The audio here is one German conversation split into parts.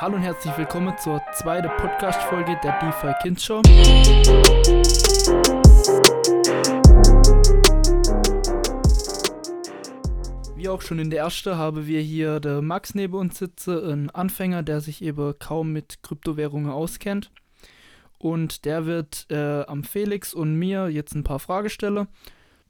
Hallo und herzlich willkommen zur zweiten Podcast-Folge der DeFi Kids Show. Wie auch schon in der ersten haben wir hier der Max neben uns sitzen, ein Anfänger, der sich eben kaum mit Kryptowährungen auskennt. Und der wird äh, am Felix und mir jetzt ein paar Fragen stellen.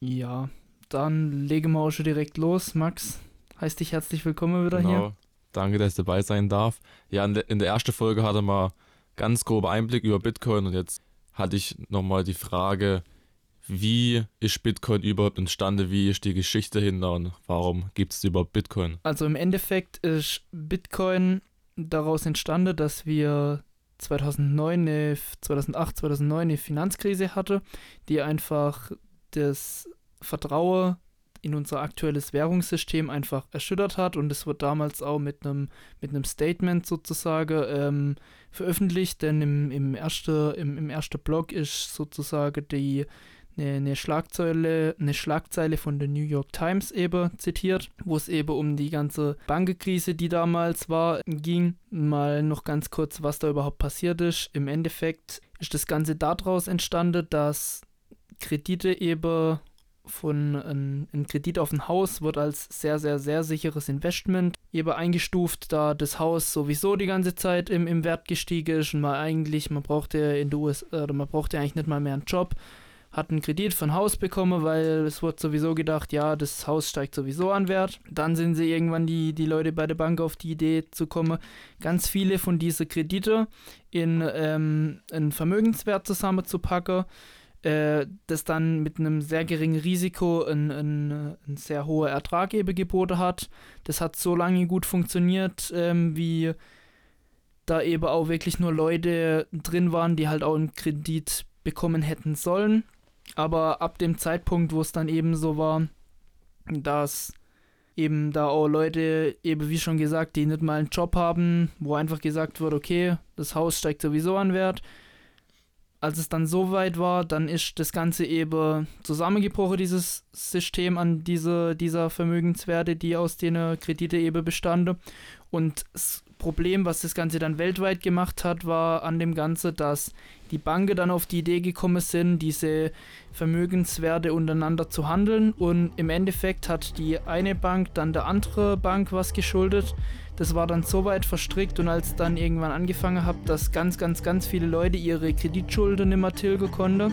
Ja, dann legen wir auch schon direkt los. Max, heißt dich herzlich willkommen wieder genau. hier. Danke, dass ich dabei sein darf. Ja, in der, ersten Folge hatte man ganz grober Einblick über Bitcoin und jetzt hatte ich nochmal die Frage, wie ist Bitcoin überhaupt entstanden? Wie ist die Geschichte hinter und warum gibt es überhaupt Bitcoin? Also im Endeffekt ist Bitcoin daraus entstanden, dass wir 2009, eine, 2008, 2009 eine Finanzkrise hatte, die einfach das Vertrauen in unser aktuelles Währungssystem einfach erschüttert hat und es wird damals auch mit einem mit einem Statement sozusagen ähm, veröffentlicht, denn im, im ersten im, im ersten Blog ist sozusagen die eine, eine Schlagzeile eine Schlagzeile von der New York Times eben zitiert, wo es eben um die ganze Bankenkrise, die damals war, ging. Mal noch ganz kurz, was da überhaupt passiert ist. Im Endeffekt ist das Ganze daraus entstanden, dass Kredite eben von ein, ein, Kredit auf ein Haus wird als sehr, sehr, sehr sicheres Investment eben eingestuft, da das Haus sowieso die ganze Zeit im, im Wert gestiegen ist und man eigentlich, man brauchte in der US oder man brauchte eigentlich nicht mal mehr einen Job, hat einen Kredit ein Haus bekommen, weil es wurde sowieso gedacht, ja, das Haus steigt sowieso an Wert. Dann sind sie irgendwann die, die Leute bei der Bank auf die Idee zu kommen, ganz viele von diesen Kredite in ähm, einen Vermögenswert zusammenzupacken äh, das dann mit einem sehr geringen Risiko einen, einen, einen sehr hohen Ertrag eben geboten hat. Das hat so lange gut funktioniert, ähm, wie da eben auch wirklich nur Leute drin waren, die halt auch einen Kredit bekommen hätten sollen. Aber ab dem Zeitpunkt, wo es dann eben so war, dass eben da auch Leute, eben wie schon gesagt, die nicht mal einen Job haben, wo einfach gesagt wird, okay, das Haus steigt sowieso an Wert, als es dann so weit war, dann ist das Ganze eben zusammengebrochen, dieses System an diese, dieser Vermögenswerte, die aus den Kredite eben bestanden. Und das Problem, was das Ganze dann weltweit gemacht hat, war an dem Ganze, dass die Banken dann auf die Idee gekommen sind, diese Vermögenswerte untereinander zu handeln. Und im Endeffekt hat die eine Bank dann der andere Bank was geschuldet das war dann so weit verstrickt und als dann irgendwann angefangen habe, dass ganz, ganz, ganz viele Leute ihre Kreditschulden mehr tilgen konnten,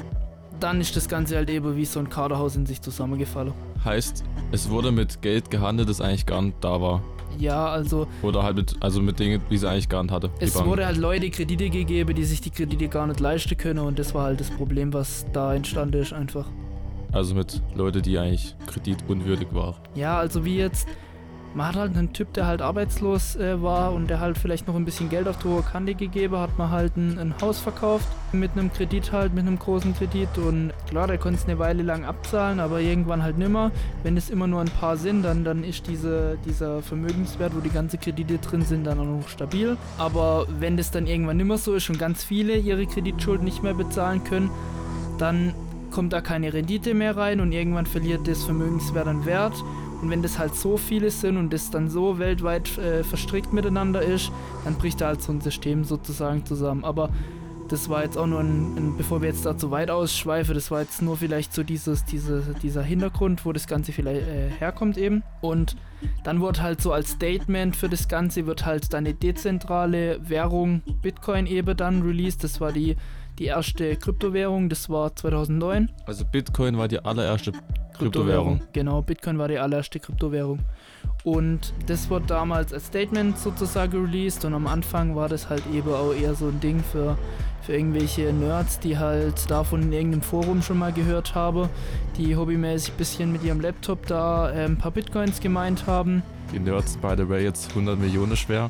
dann ist das Ganze halt eben wie so ein Kaderhaus in sich zusammengefallen. Heißt, es wurde mit Geld gehandelt, das eigentlich gar nicht da war. Ja, also. Oder halt mit, also mit Dingen, wie sie eigentlich gar nicht hatte. Es wurde halt Leute Kredite gegeben, die sich die Kredite gar nicht leisten können und das war halt das Problem, was da entstanden ist einfach. Also mit Leuten, die eigentlich kreditunwürdig waren. Ja, also wie jetzt man hat halt einen Typ, der halt arbeitslos äh, war und der halt vielleicht noch ein bisschen Geld auf die hohe Kante gegeben hat, man halt ein, ein, Haus verkauft mit einem Kredit halt, mit einem großen Kredit und klar, der konnte es eine Weile lang abzahlen, aber irgendwann halt nimmer. Wenn es immer nur ein paar sind, dann, dann ist diese, dieser Vermögenswert, wo die ganzen Kredite drin sind, dann auch noch stabil. Aber wenn das dann irgendwann nimmer so ist und ganz viele ihre Kreditschulden nicht mehr bezahlen können, dann kommt da keine Rendite mehr rein und irgendwann verliert das Vermögenswert an Wert und wenn das halt so viele sind und das dann so weltweit äh, verstrickt miteinander ist, dann bricht da halt so ein System sozusagen zusammen. Aber das war jetzt auch nur ein, ein, bevor wir jetzt da zu weit ausschweifen, das war jetzt nur vielleicht so dieses, diese, dieser Hintergrund, wo das Ganze vielleicht äh, herkommt eben. Und dann wurde halt so als Statement für das Ganze, wird halt dann eine dezentrale Währung Bitcoin eben dann released. Das war die, die erste Kryptowährung, das war 2009. Also Bitcoin war die allererste Kryptowährung. Genau, Bitcoin war die allererste Kryptowährung. Und das wurde damals als Statement sozusagen released und am Anfang war das halt eben auch eher so ein Ding für, für irgendwelche Nerds, die halt davon in irgendeinem Forum schon mal gehört haben, die hobbymäßig ein bisschen mit ihrem Laptop da äh, ein paar Bitcoins gemeint haben. Die Nerds, by the way, jetzt 100 Millionen schwer.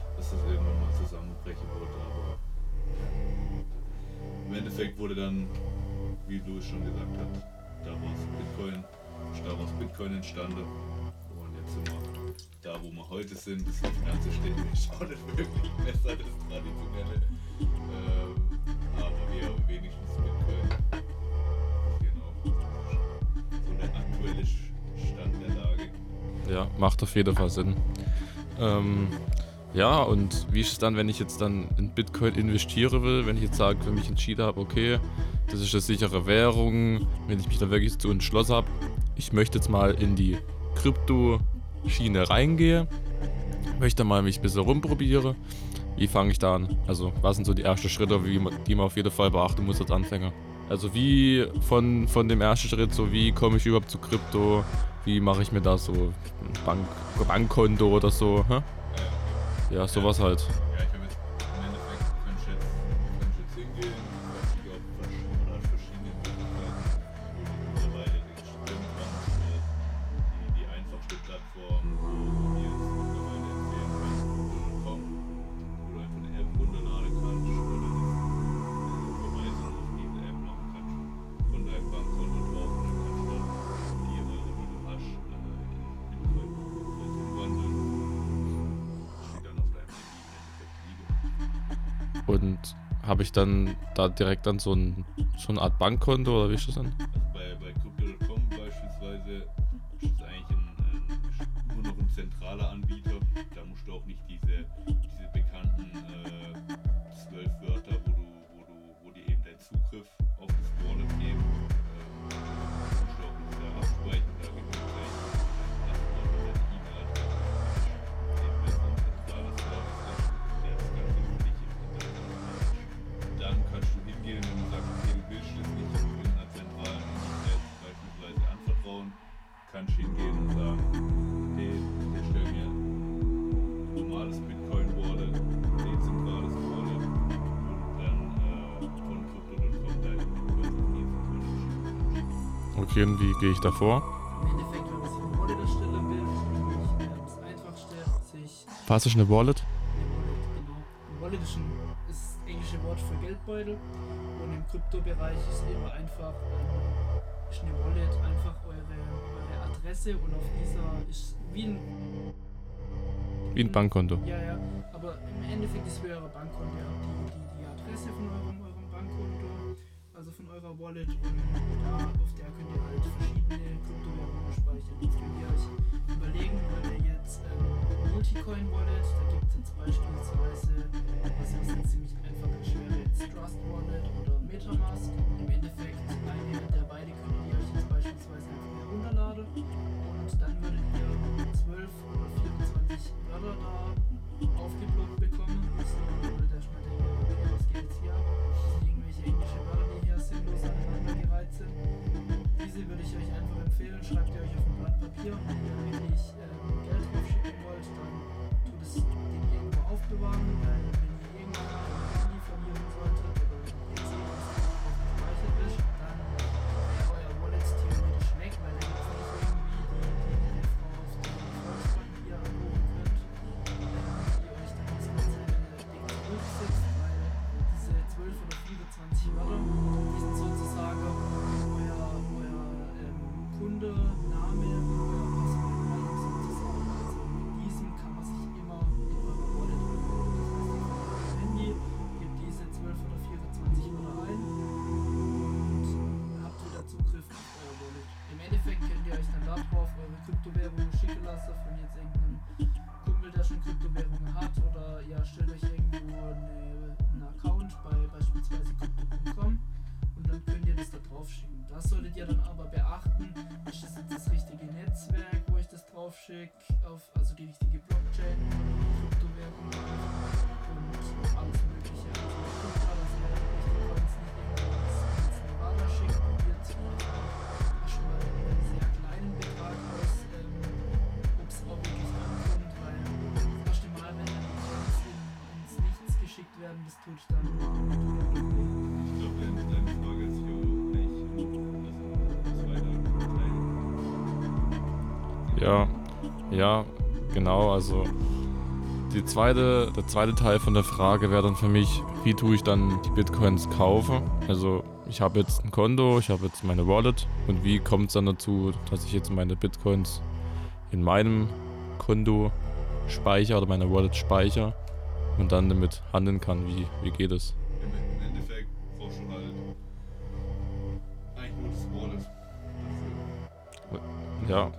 dass das irgendwann mal zusammenbrechen wird, aber im Endeffekt wurde dann, wie Louis schon gesagt hat, daraus Bitcoin, daraus Bitcoin entstanden. Und jetzt sind wir da, wo wir heute sind. Das Finanzsystem ist auch nicht wirklich besser, das traditionelle. Ähm, aber wir haben wenigstens Bitcoin. Genau. So der aktuelle Stand der Lage. Ja, macht auf jeden Fall Sinn. Ähm, ja, und wie ist es dann, wenn ich jetzt dann in Bitcoin investieren will, wenn ich jetzt sage, für mich entschieden habe, okay, das ist eine sichere Währung, wenn ich mich da wirklich zu entschlossen habe, ich möchte jetzt mal in die Krypto-Schiene reingehen, möchte mal mich ein bisschen rumprobieren. Wie fange ich da an? Also, was sind so die ersten Schritte, die man auf jeden Fall beachten muss als Anfänger? Also, wie von, von dem ersten Schritt, so wie komme ich überhaupt zu Krypto? Wie mache ich mir da so ein Bank, Bankkonto oder so? Hä? Ja, sowas halt. Ich dann da direkt dann so, ein, so eine Art Bankkonto oder wie ist das dann? Und wie gehe ich da vor? Im Endeffekt, wenn man sich ein Wallet erstellen will, ist natürlich das Einfachste, sich Was ist eine Wallet? eine Wallet, genau. Ein Wallet ist, ein, ist das englische Wort für Geldbeutel und im Kryptobereich ist immer einfach, ähm, ist eine Wallet einfach eure, eure Adresse und auf dieser ist wie ein Wie ein Bankkonto. Ja, ja, aber im Endeffekt ist wie euer Bankkonto. Ihr habt die, die, die Adresse von eurem, eurem Bankkonto, also von eurer Wallet und da auf verschiedene Kryptowährungen speichern. Jetzt könnt ihr euch überlegen, wollt ihr jetzt ähm, Multicoin Wallet, so for music. Ja, genau, also die zweite, der zweite Teil von der Frage wäre dann für mich, wie tue ich dann die Bitcoins kaufen? Also ich habe jetzt ein Konto, ich habe jetzt meine Wallet und wie kommt es dann dazu, dass ich jetzt meine Bitcoins in meinem Konto speichere oder meine Wallet speichere und dann damit handeln kann? Wie, wie geht es? Im Endeffekt brauchst du halt eigentlich nur das Wallet. Ja.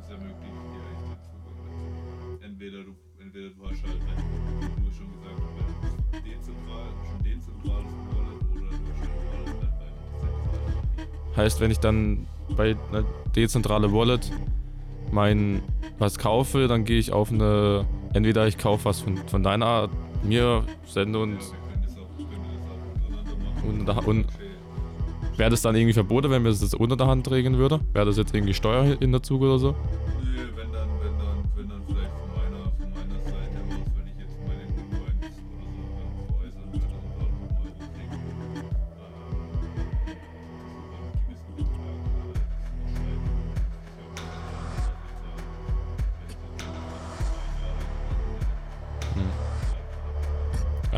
Heißt, wenn ich dann bei einer dezentralen Wallet mein was kaufe, dann gehe ich auf eine. Entweder ich kaufe was von, von deiner Art, mir, sende und. Und, und wäre das dann irgendwie verboten, wenn mir das unter der Hand regeln würde? Wäre das jetzt irgendwie Steuer in der Zug oder so?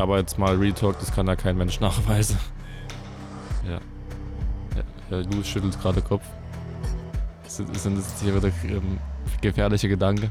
aber jetzt mal Real Talk, das kann da kein Mensch nachweisen. Ja. ja, ja Lou schüttelt gerade Kopf. Sind, sind das hier wieder ähm, gefährliche Gedanken?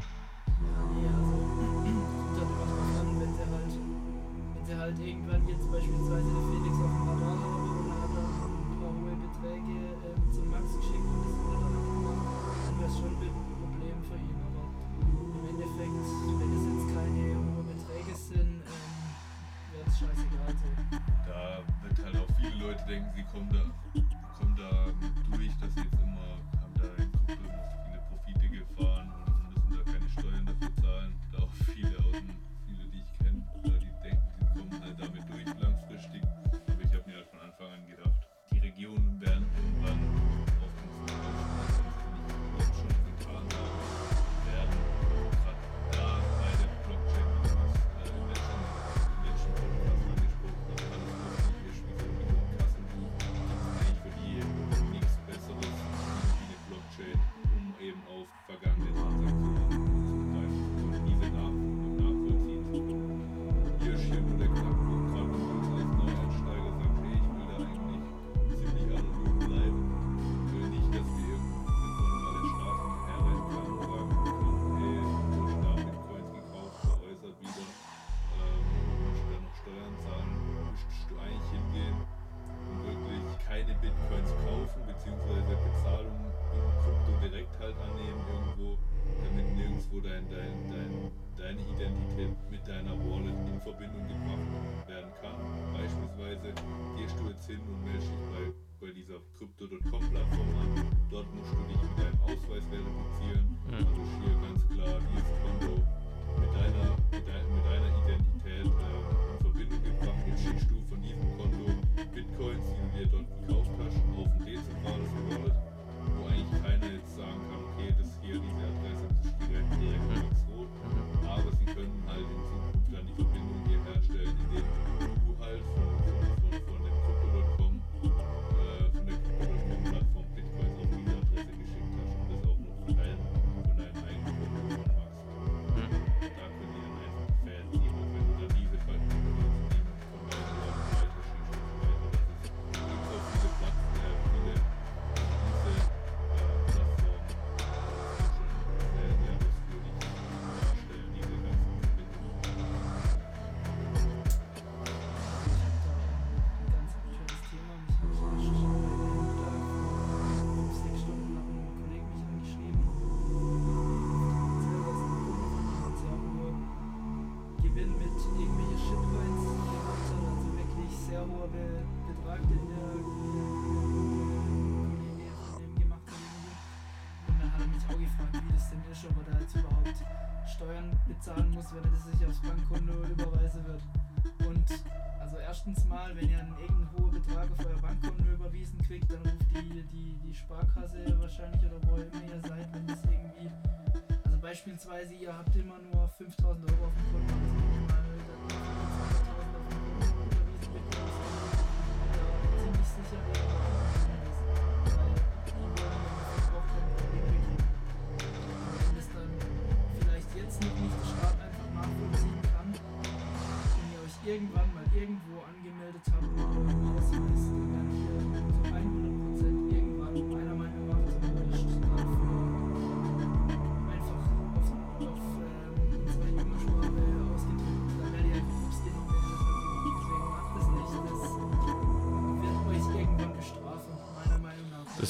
beispielsweise, ihr habt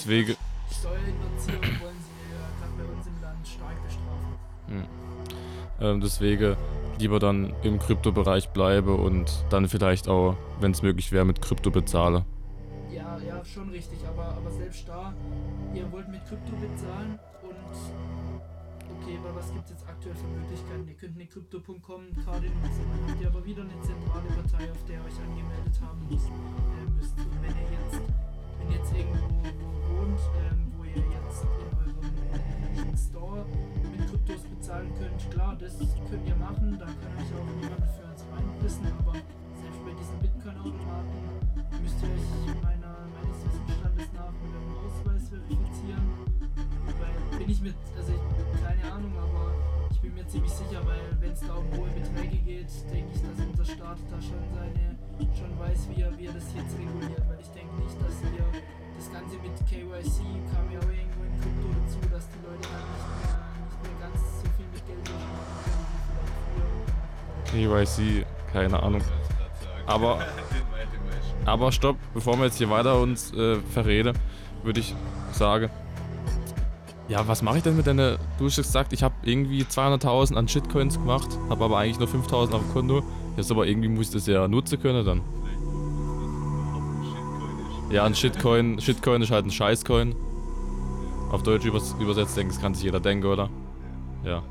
Deswegen, Steuerhinterziehung wollen sie ja gerade bei uns im Land stark bestrafen. ähm, deswegen lieber dann im Kryptobereich bleibe und dann vielleicht auch, wenn es möglich wäre, mit Krypto bezahle. Ja, ja, schon richtig, aber, aber selbst da, ihr wollt mit Krypto bezahlen und okay, aber was gibt es jetzt aktuell für Möglichkeiten? Ihr könnt eine Crypto.com-Karte nutzen, dann habt ihr aber wieder eine zentrale Partei, auf der ihr euch angemeldet haben müsst. Äh, müsst. Und wenn ihr jetzt, wenn ihr jetzt irgendwo wo wohnt, ähm, wo ihr jetzt in eurem äh, Store mit Kryptos bezahlen könnt, klar, das könnt ihr machen, da kann euch auch niemand für uns reinwissen, aber selbst bei diesen Bitcoin-Automaten müsst ihr euch meiner, meines Wissensstandes nach mit eurem Ausweis verifizieren. Weil bin ich mit, also ich, bin mir ziemlich sicher, weil wenn es da um hohe Beträge geht, denke ich, dass unser Staat da schon seine, schon weiß, wie er, wie er das jetzt reguliert. Weil ich denke nicht, dass wir das Ganze mit KYC kam in Krypto dazu, dass die Leute halt nicht mehr, nicht mehr ganz so viel mit Geld machen können, wie. KYC, keine Ahnung. Aber-. Aber stopp, bevor wir jetzt hier weiter uns äh, verreden, würde ich sagen, ja, was mache ich denn mit deiner, du hast gesagt, ich habe irgendwie 200.000 an Shitcoins gemacht, habe aber eigentlich nur 5.000 auf dem Konto. Jetzt aber irgendwie muss ich das ja nutzen können dann. Ja, ein Shitcoin, Shitcoin ist halt ein Scheißcoin. Auf Deutsch übers übersetzt, denke ich, kann sich jeder denken, oder? Ja.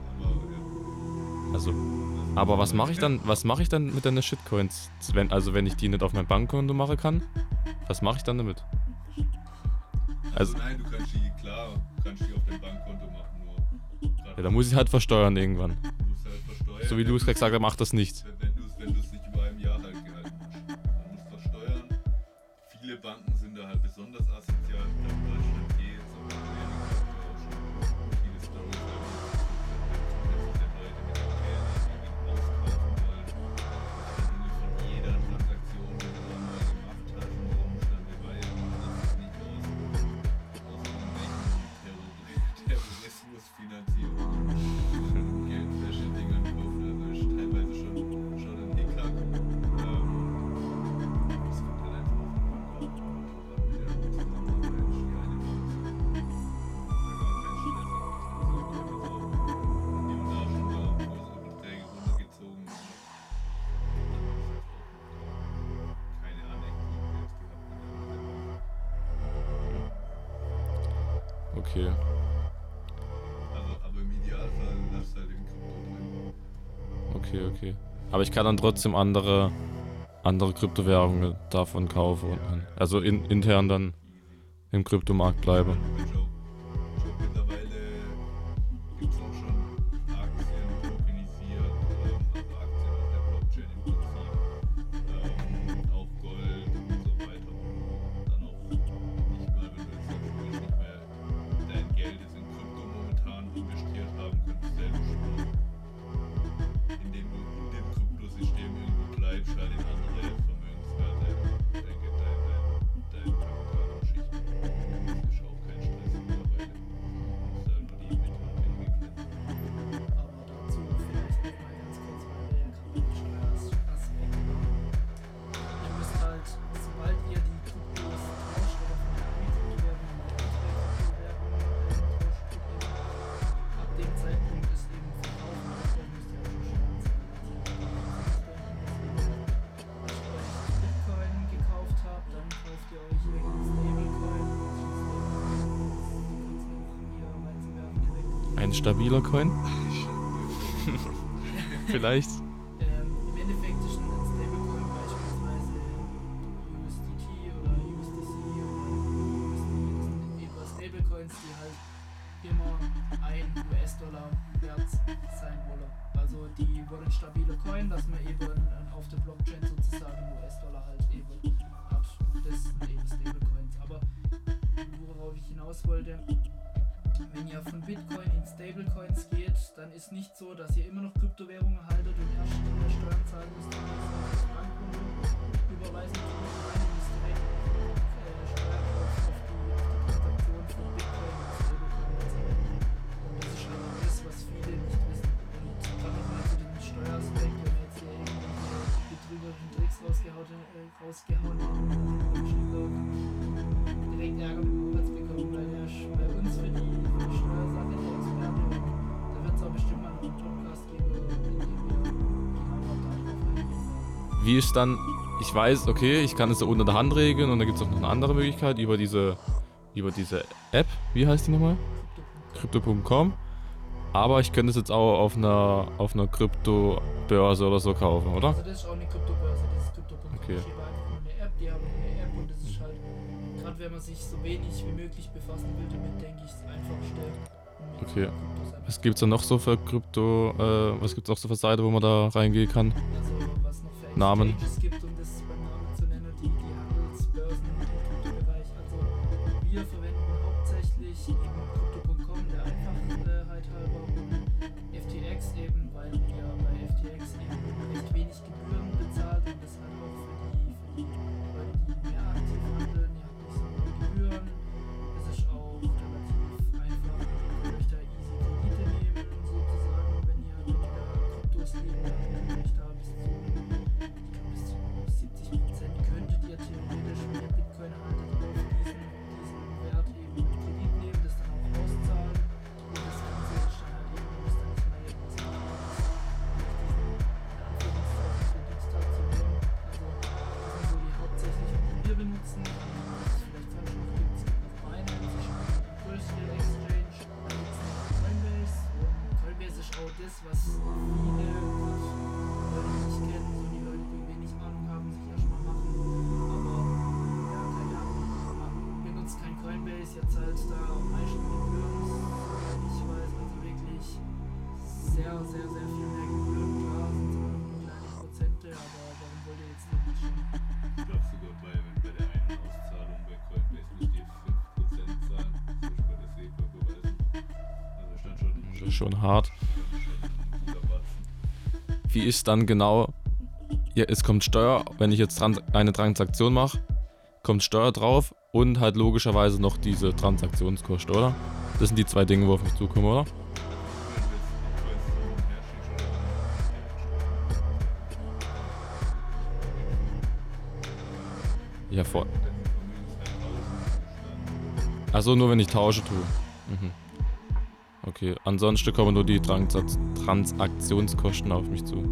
also. Aber was mache ich dann, was mache ich dann mit deinen Shitcoins? Wenn, also wenn ich die nicht auf mein Bankkonto machen kann, was mache ich dann damit? Also, Also- nein, du kannst die, klar, du kannst die auf dein Bankkonto machen, nur. Ja, da muss ich halt versteuern irgendwann. du musst halt versteuern. So wie du es gerade gesagt hast, mach das nicht. Wenn wenn Okay, okay. Aber ich kann dann trotzdem andere, andere Kryptowährungen davon kaufen. Also in, intern dann im Kryptomarkt bleibe. Ein stabiler Coin? Vielleicht. Wie ist dann, ich weiß, okay, ich kann es so unter der Hand regeln und da gibt es auch noch eine andere Möglichkeit über diese, über diese App, wie heißt die nochmal? Crypto.com. Aber ich könnte es jetzt auch auf einer, auf einer Kryptobörse oder so kaufen, oder? Also das ist auch eine Kryptobörse, das ist Krypto.com. Okay. Ich habe einfach nur eine App, die haben eine App und das ist halt, gerade wenn man sich so wenig wie möglich befassen will damit, denke ich, das einfachste. um mit Okay. Einfach- Was gibt's da noch so für Krypto, äh, was gibt's auch so für Seiten, wo man da reingehen kann? Also noch Namen. Coinbase, ihr zahlt da am meisten Gebühren, soweit ich weiß, also wirklich sehr, sehr, sehr viel mehr Gebühren. Klar sind es immer nur kleine Prozente, aber warum wollt ihr jetzt nicht? Ich glaube sogar bei, bei der einen Auszahlung bei Coinbase müsst ihr 5% zahlen. Das ist bei der SEPA beweisen. Also stand schon, Das ist schon hart. Wie ist dann genau, ja, es kommt Steuer, wenn ich jetzt trans eine Transaktion mache, kommt Steuer drauf und halt logischerweise noch diese Transaktionskosten, oder? Das sind die zwei Dinge, wo auf mich zukommen, oder? Ja, draußen Also nur wenn ich tausche tue. Mhm. Okay, ansonsten kommen nur die Transa Transaktionskosten auf mich zu.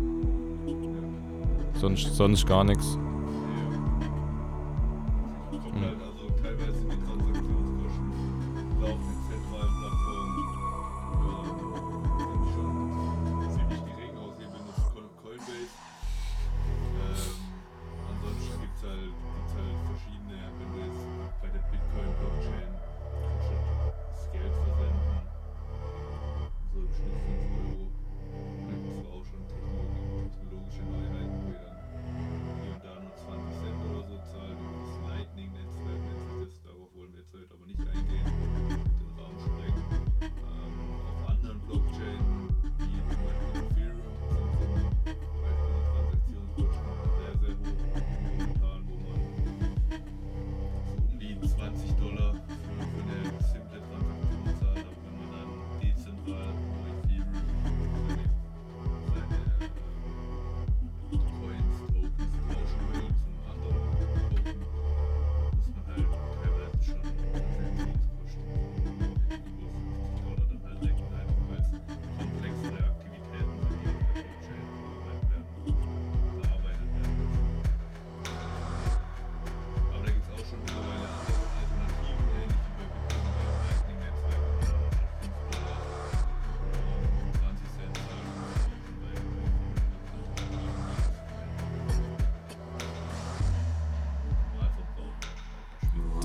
Sonst, sonst gar nichts.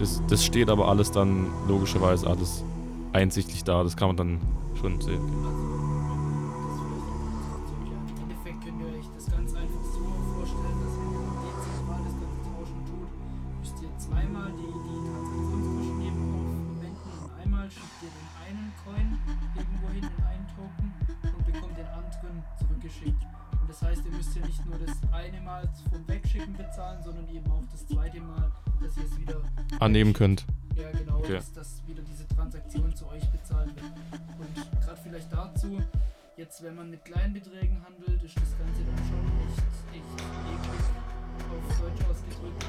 Das, das steht aber alles dann logischerweise alles einsichtlich da. Das kann man dann schon sehen. Zurückgeschickt. Und das heißt, ihr müsst ja nicht nur das eine Mal vom Wegschicken bezahlen, sondern eben auch das zweite Mal, dass ihr es wieder Annehmen könnt. ja, genau, Okay. dass, dass wieder diese Transaktion zu euch bezahlt wird. Und gerade vielleicht dazu, jetzt wenn man mit kleinen Beträgen handelt, ist das Ganze dann schon echt, echt eklig auf Deutsch ausgedrückt,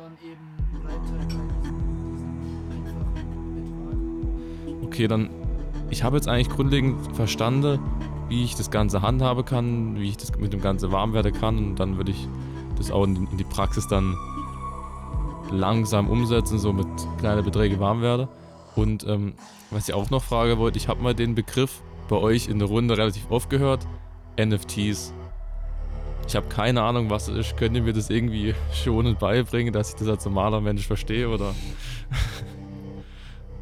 sondern eben Reiter. Okay, dann. Ich habe jetzt eigentlich grundlegend verstanden, wie ich das Ganze handhaben kann, wie ich das mit dem Ganze warm werden kann und dann würde ich das auch in, die Praxis dann langsam umsetzen, so mit kleinen Beträgen warm werde. Und ähm, was ich auch noch fragen wollte, ich habe mal den Begriff bei euch in der Runde relativ oft gehört, NFTs. Ich habe keine Ahnung, was es ist. Könnt ihr mir das irgendwie schonend beibringen, dass ich das als normaler Mensch verstehe, oder?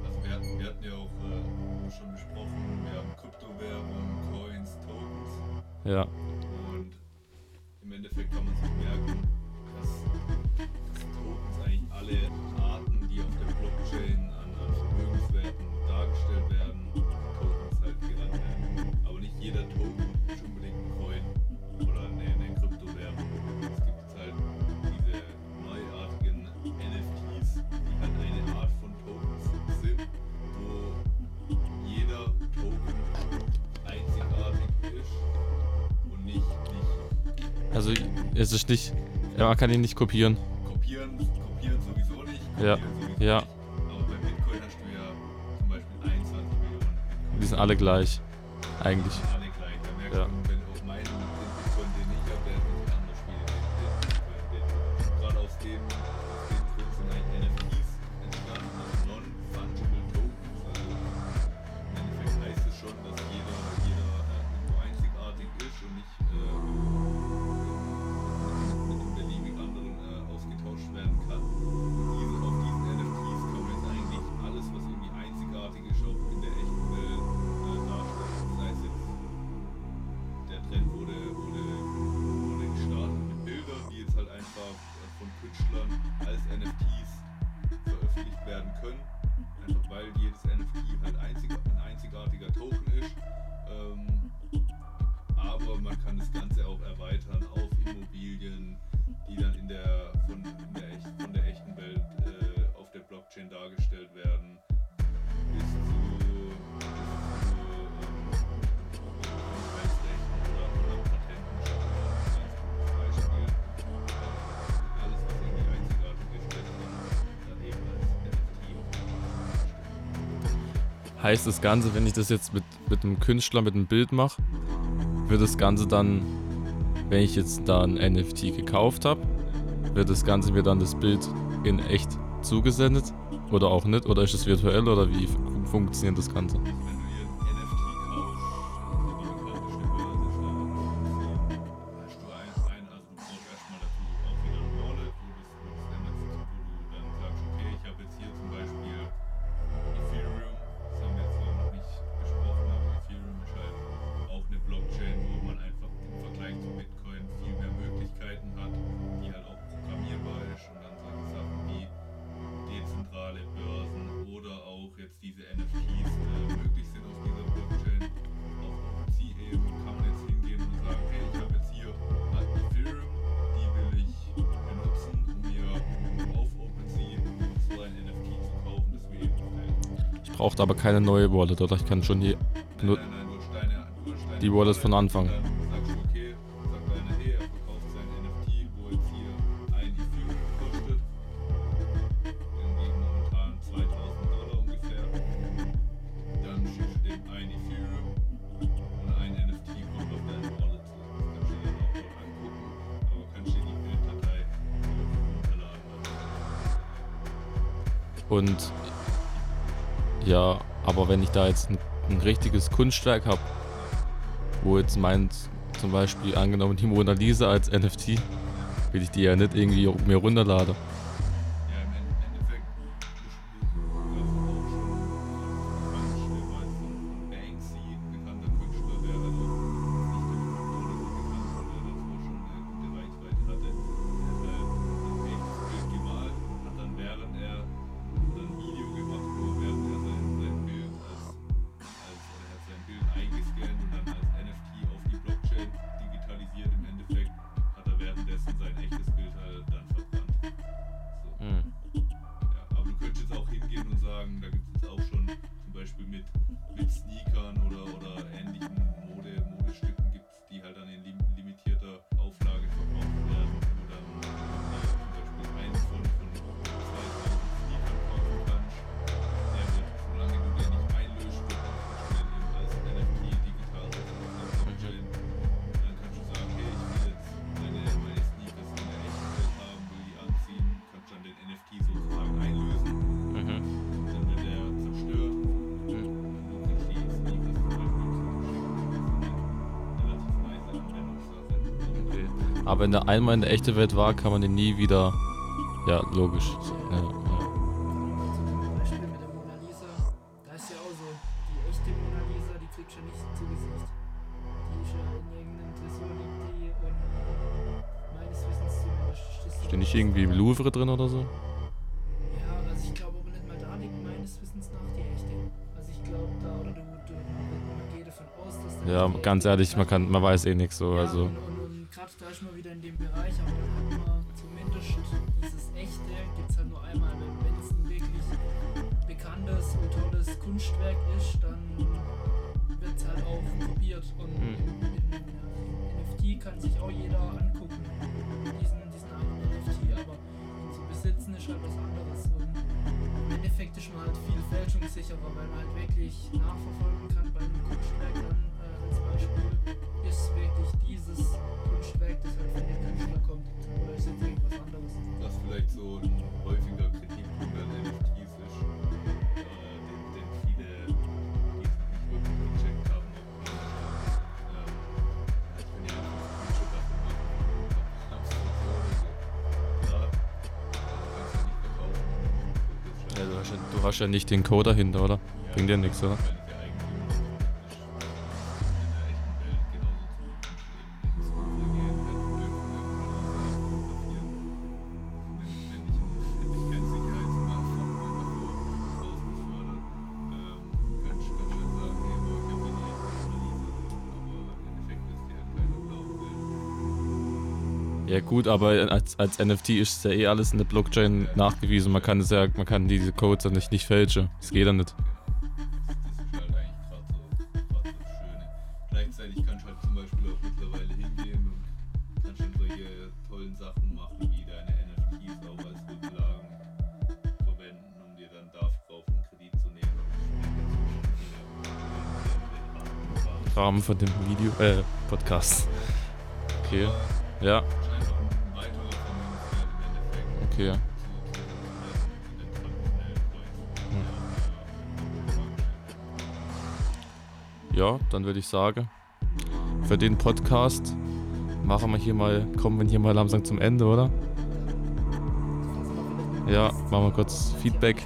Also wir, hatten, wir hatten ja auch äh, schon besprochen, wir haben Kryptowährungen, Coins, Tokens. Ja. Und im Endeffekt kann man sich merken, Es ist nicht. Ja, man kann ihn nicht kopieren. Kopieren, kopieren sowieso nicht. Ja. Sowieso ja. Nicht. Aber bei Bitcoin hast du ja zum Beispiel 21 Millionen. Die sind alle gleich. Eigentlich. heißt das Ganze, wenn ich das jetzt mit, mit einem Künstler, mit einem Bild mache, wird das Ganze dann, wenn ich jetzt da ein NFT gekauft habe, wird das Ganze mir dann das Bild in echt zugesendet oder auch nicht? Oder ist es virtuell oder wie funktioniert das Ganze? braucht aber keine neue Wallet, oder? Ich kann schon die, nein, nein, nein, nur Steine, nur Steine, die Wallet von Anfang. Und ja, aber wenn ich da jetzt ein, ein richtiges Kunstwerk habe, wo jetzt meint, zum Beispiel angenommen die Mona Lisa als NFT, will ich die ja nicht irgendwie mir runterladen. Aber wenn er einmal in der echten Welt war, kann man ihn nie wieder. Ja, logisch. Ja, Steht nicht irgendwie im Louvre drin oder so? Ja, also ich glaube aber nicht mal da liegt meines Wissens nach die echte. Also ich glaube da, oder du, du man geht davon aus, dass da Ja, ganz ehrlich, man, kann, man weiß eh nichts so. ja, Also. und, und, ist man wieder in dem Bereich, aber dann hat man zumindest dieses echte, gibt es halt nur einmal. Wenn es ein wirklich bekanntes und tolles Kunstwerk ist, dann wird es halt auch kopiert. Und Hm. in, in, NFT kann sich auch jeder angucken, diesen, diesen einen NFT, aber zu besitzen ist halt was anderes. Und im Endeffekt ist man halt viel fälschungssicherer, weil man halt wirklich nachverfolgen kann bei einem Kunstwerk dann äh, ist wirklich dieses Kunstwerk, das halt von den Künstler kommt. Oder ist jetzt irgendwas anderes? Was vielleicht so ein häufiger Kritikpunkt an NFTs ist, äh, den, den viele, die nicht wirklich gecheckt haben, ähm, halt wenn ihr einfach einen Screenshot davon macht, hab's du so oder so. Klar, äh, kannst du nicht verkaufen. Das ist Ja, du, hast ja, du hast ja nicht den Code dahinter, oder? Ja, Bringt dir nichts, oder? Gut, aber als, als NFT ist ja eh alles in der Blockchain nachgewiesen. Man kann es ja, man kann diese Codes ja nicht, nicht fälschen. Das geht ja nicht. Das ist halt eigentlich gerade so, grad so das Schöne. Gleichzeitig kannst du halt zum Beispiel auch mittlerweile hingehen und kannst solche tollen Sachen machen, wie deine NFTs auch als Rücklagen verwenden, um dir dann darauf einen Kredit zu nehmen. Rahmen von dem Video, äh, Podcast. Okay. Ja, okay. Coins. Ja, dann würde ich sagen, für den Podcast machen wir hier mal, kommen wir hier mal langsam zum Ende, oder? Ja, machen wir kurz Feedback.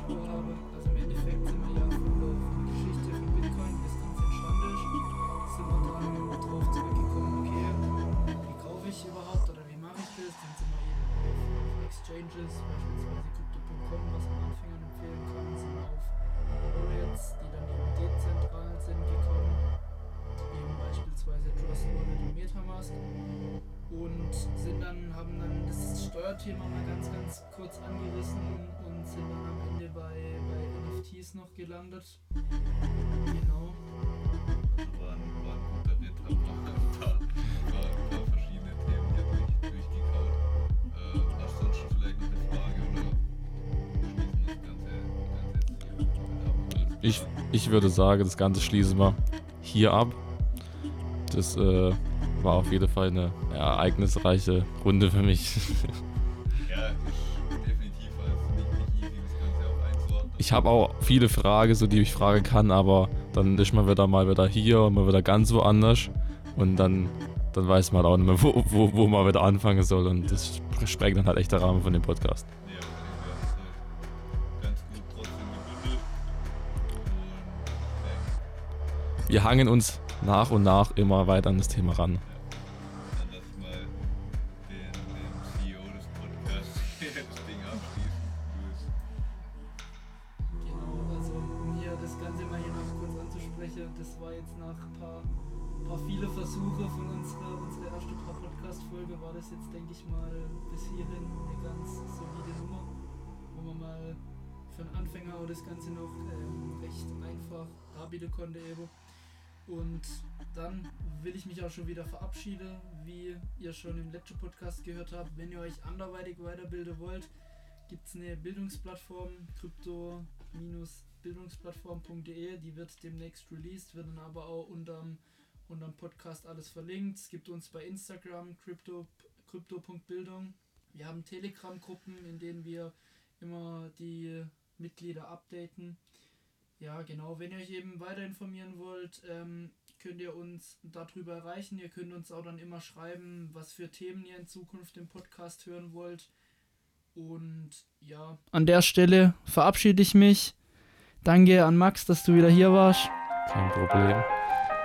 Ich, ich würde sagen, das Ganze schließen wir hier ab. Das äh, war auf jeden Fall eine ereignisreiche Runde für mich. Ja, definitiv also nicht, nicht das Ganze auch einzuordnen. Ich habe auch viele Fragen, so die ich fragen kann, aber dann ist man wieder mal wieder hier und mal wieder ganz woanders und dann, dann weiß man halt auch nicht mehr, wo, wo, wo man wieder anfangen soll und das sprengt dann halt echt der Rahmen von dem Podcast. Wir hangen uns nach und nach immer weiter an das Thema ran. das Ganze noch ähm, recht einfach darbieten konnte eben. Und dann will ich mich auch schon wieder verabschieden, wie ihr schon im letzten Podcast gehört habt. Wenn ihr euch anderweitig weiterbilden wollt, gibt es eine Bildungsplattform, krypto-bildungsplattform.de, die wird demnächst released, wird dann aber auch unterm, unterm Podcast alles verlinkt. Es gibt uns bei Instagram crypto, crypto.bildung. Wir haben Telegram-Gruppen, in denen wir immer die Mitglieder updaten. Ja, genau. Wenn ihr euch eben weiter informieren wollt, ähm, könnt ihr uns darüber erreichen. Ihr könnt uns auch dann immer schreiben, was für Themen ihr in Zukunft im Podcast hören wollt. Und ja, an der Stelle verabschiede ich mich. Danke an Max, dass du wieder hier warst. Kein Problem. Gerne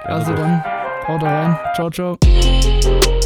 Also dann, haut rein. Ciao, ciao.